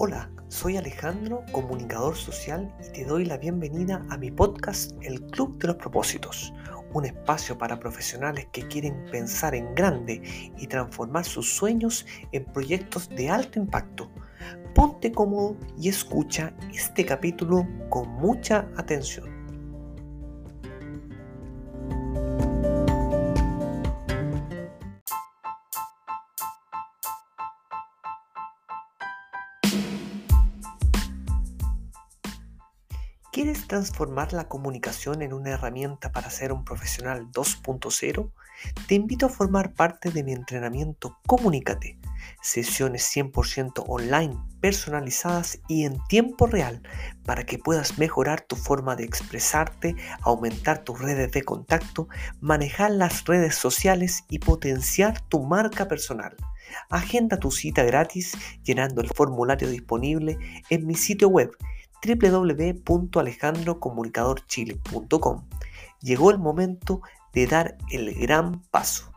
Hola, soy Alejandro, comunicador social y te doy la bienvenida a mi podcast El Club de los Propósitos, un espacio para profesionales que quieren pensar en grande y transformar sus sueños en proyectos de alto impacto. Ponte cómodo y escucha este capítulo con mucha atención. ¿Quieres transformar la comunicación en una herramienta para ser un profesional 2.0? Te invito a formar parte de mi entrenamiento Comunícate, sesiones 100% online, personalizadas y en tiempo real para que puedas mejorar tu forma de expresarte, aumentar tus redes de contacto, manejar las redes sociales y potenciar tu marca personal. Agenda tu cita gratis llenando el formulario disponible en mi sitio web www.alejandrocomunicadorchile.com. Llegó el momento de dar el gran paso.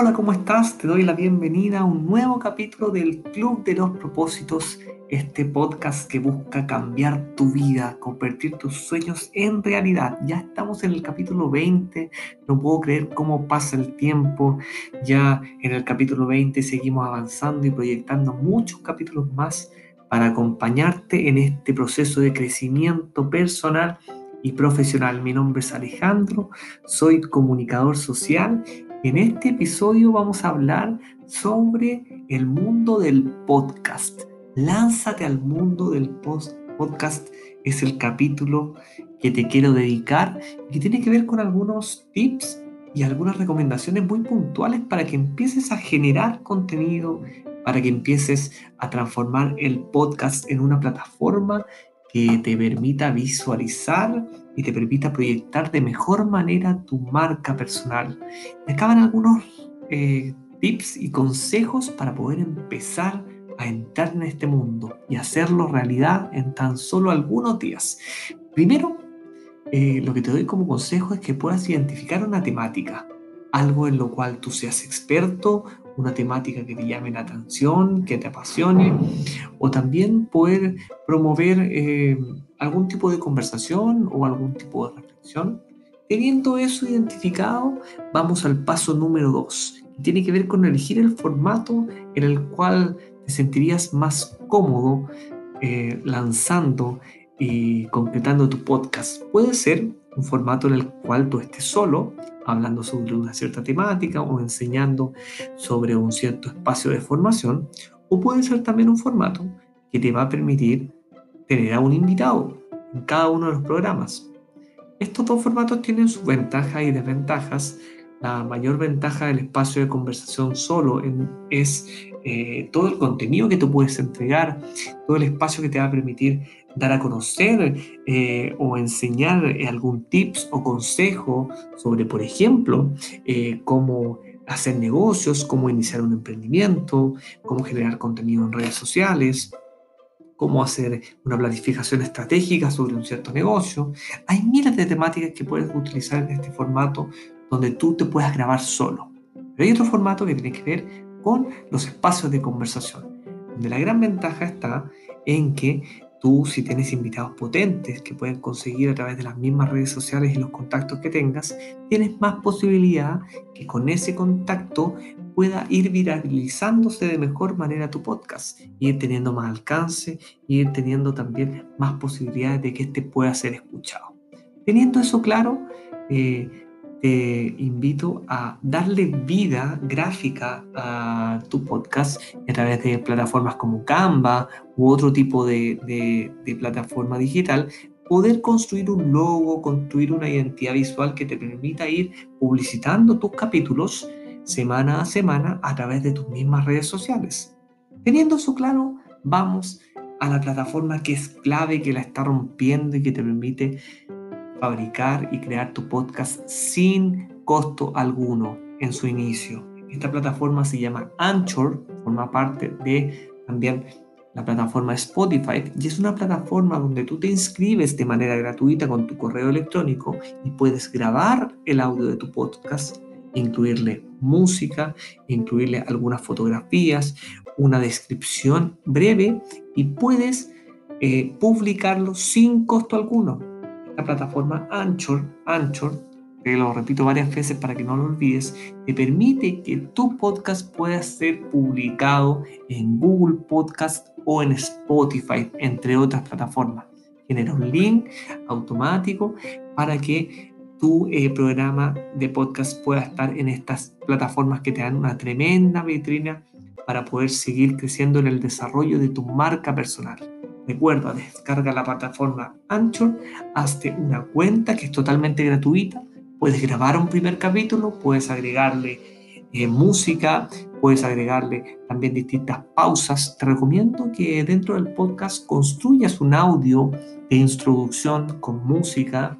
Hola, ¿cómo estás? Te doy la bienvenida a un nuevo capítulo del Club de los Propósitos este podcast que busca cambiar tu vida, convertir tus sueños en realidad. Ya estamos en el capítulo 20, no puedo creer cómo pasa el tiempo. Ya en el capítulo 20 seguimos avanzando y proyectando muchos capítulos más para acompañarte en este proceso de crecimiento personal y profesional. Mi nombre es Alejandro, soy comunicador social. En este episodio vamos a hablar sobre el mundo del podcast. Lánzate al mundo del podcast es el capítulo que te quiero dedicar y que tiene que ver con algunos tips y algunas recomendaciones muy puntuales para que empieces a generar contenido, para que empieces a transformar el podcast en una plataforma que te permita visualizar y te permita proyectar de mejor manera tu marca personal. Me acaban algunos eh, tips y consejos para poder empezar a entrar en este mundo y hacerlo realidad en tan solo algunos días. Primero, eh, lo que te doy como consejo es que puedas identificar una temática, algo en lo cual tú seas experto, una temática que te llame la atención, que te apasione, o también poder promover eh, algún tipo de conversación o algún tipo de reflexión. Teniendo eso identificado, vamos al paso número dos, tiene que ver con elegir el formato en el cual te sentirías más cómodo eh, lanzando y completando tu podcast. Puede ser un formato en el cual tú estés solo, hablando sobre una cierta temática o enseñando sobre un cierto espacio de formación, o puede ser también un formato que te va a permitir tener a un invitado en cada uno de los programas. Estos dos formatos tienen sus ventajas y desventajas. La mayor ventaja del espacio de conversación solo es eh, todo el contenido que tú puedes entregar, todo el espacio que te va a permitir dar a conocer eh, o enseñar algún tips o consejo sobre, por ejemplo, eh, cómo hacer negocios, cómo iniciar un emprendimiento, cómo generar contenido en redes sociales, cómo hacer una planificación estratégica sobre un cierto negocio. Hay miles de temáticas que puedes utilizar en este formato donde tú te puedas grabar solo. Pero hay otro formato que tiene que ver con los espacios de conversación, donde la gran ventaja está en que tú si tienes invitados potentes que pueden conseguir a través de las mismas redes sociales y los contactos que tengas, tienes más posibilidad que con ese contacto pueda ir viralizándose de mejor manera tu podcast, ir teniendo más alcance, ir teniendo también más posibilidades de que este pueda ser escuchado. Teniendo eso claro, eh, te invito a darle vida gráfica a tu podcast a través de plataformas como Canva u otro tipo de, plataforma digital, poder construir un logo, construir una identidad visual que te permita ir publicitando tus capítulos semana a semana a través de tus mismas redes sociales. Teniendo eso claro, vamos a la plataforma que es clave, que la está rompiendo y que te permite fabricar y crear tu podcast sin costo alguno en su inicio. Esta plataforma se llama Anchor, forma parte de también la plataforma Spotify y es una plataforma donde tú te inscribes de manera gratuita con tu correo electrónico y puedes grabar el audio de tu podcast, incluirle música, incluirle algunas fotografías, una descripción breve y puedes eh, publicarlo sin costo alguno. La plataforma Anchor, Anchor que lo repito varias veces para que no lo olvides, te permite que tu podcast pueda ser publicado en Google Podcast o en Spotify, entre otras plataformas. Genera un link automático para que tu eh, programa de podcast pueda estar en estas plataformas que te dan una tremenda vitrina para poder seguir creciendo en el desarrollo de tu marca personal. Recuerda, descarga la plataforma Anchor, hazte una cuenta que es totalmente gratuita Puedes grabar un primer capítulo, puedes agregarle eh, música, puedes agregarle también distintas pausas. Te recomiendo que dentro del podcast construyas un audio de introducción con música,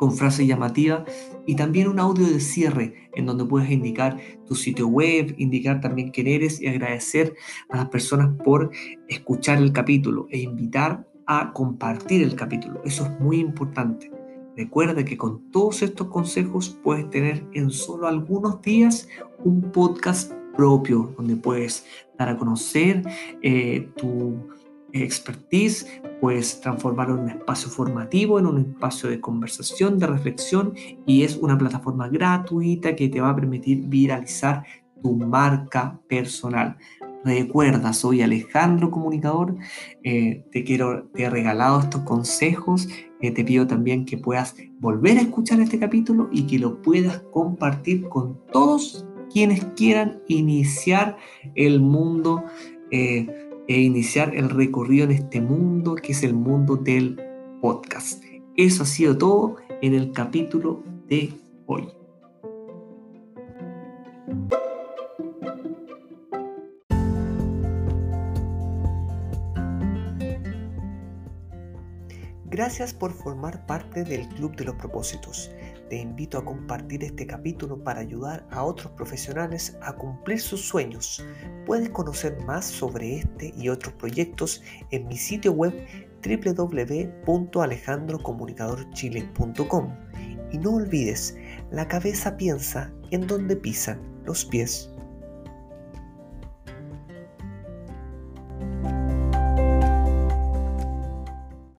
con frase llamativa y también un audio de cierre en donde puedes indicar tu sitio web, indicar también quién eres y agradecer a las personas por escuchar el capítulo e invitar a compartir el capítulo. Eso es muy importante. Recuerda que con todos estos consejos puedes tener en solo algunos días un podcast propio donde puedes dar a conocer eh, tu expertise, puedes transformarlo en un espacio formativo, en un espacio de conversación, de reflexión y es una plataforma gratuita que te va a permitir viralizar tu marca personal. Recuerda, soy Alejandro Comunicador, eh, te quiero, te he regalado estos consejos, eh, te pido también que puedas volver a escuchar este capítulo y que lo puedas compartir con todos quienes quieran iniciar el mundo eh, e iniciar el recorrido en este mundo que es el mundo del podcast. Eso ha sido todo en el capítulo de hoy. Gracias por formar parte del Club de los Propósitos. Te invito a compartir este capítulo para ayudar a otros profesionales a cumplir sus sueños. Puedes conocer más sobre este y otros proyectos en mi sitio web www.alejandrocomunicadorchile.com. Y no olvides, la cabeza piensa en donde pisan los pies.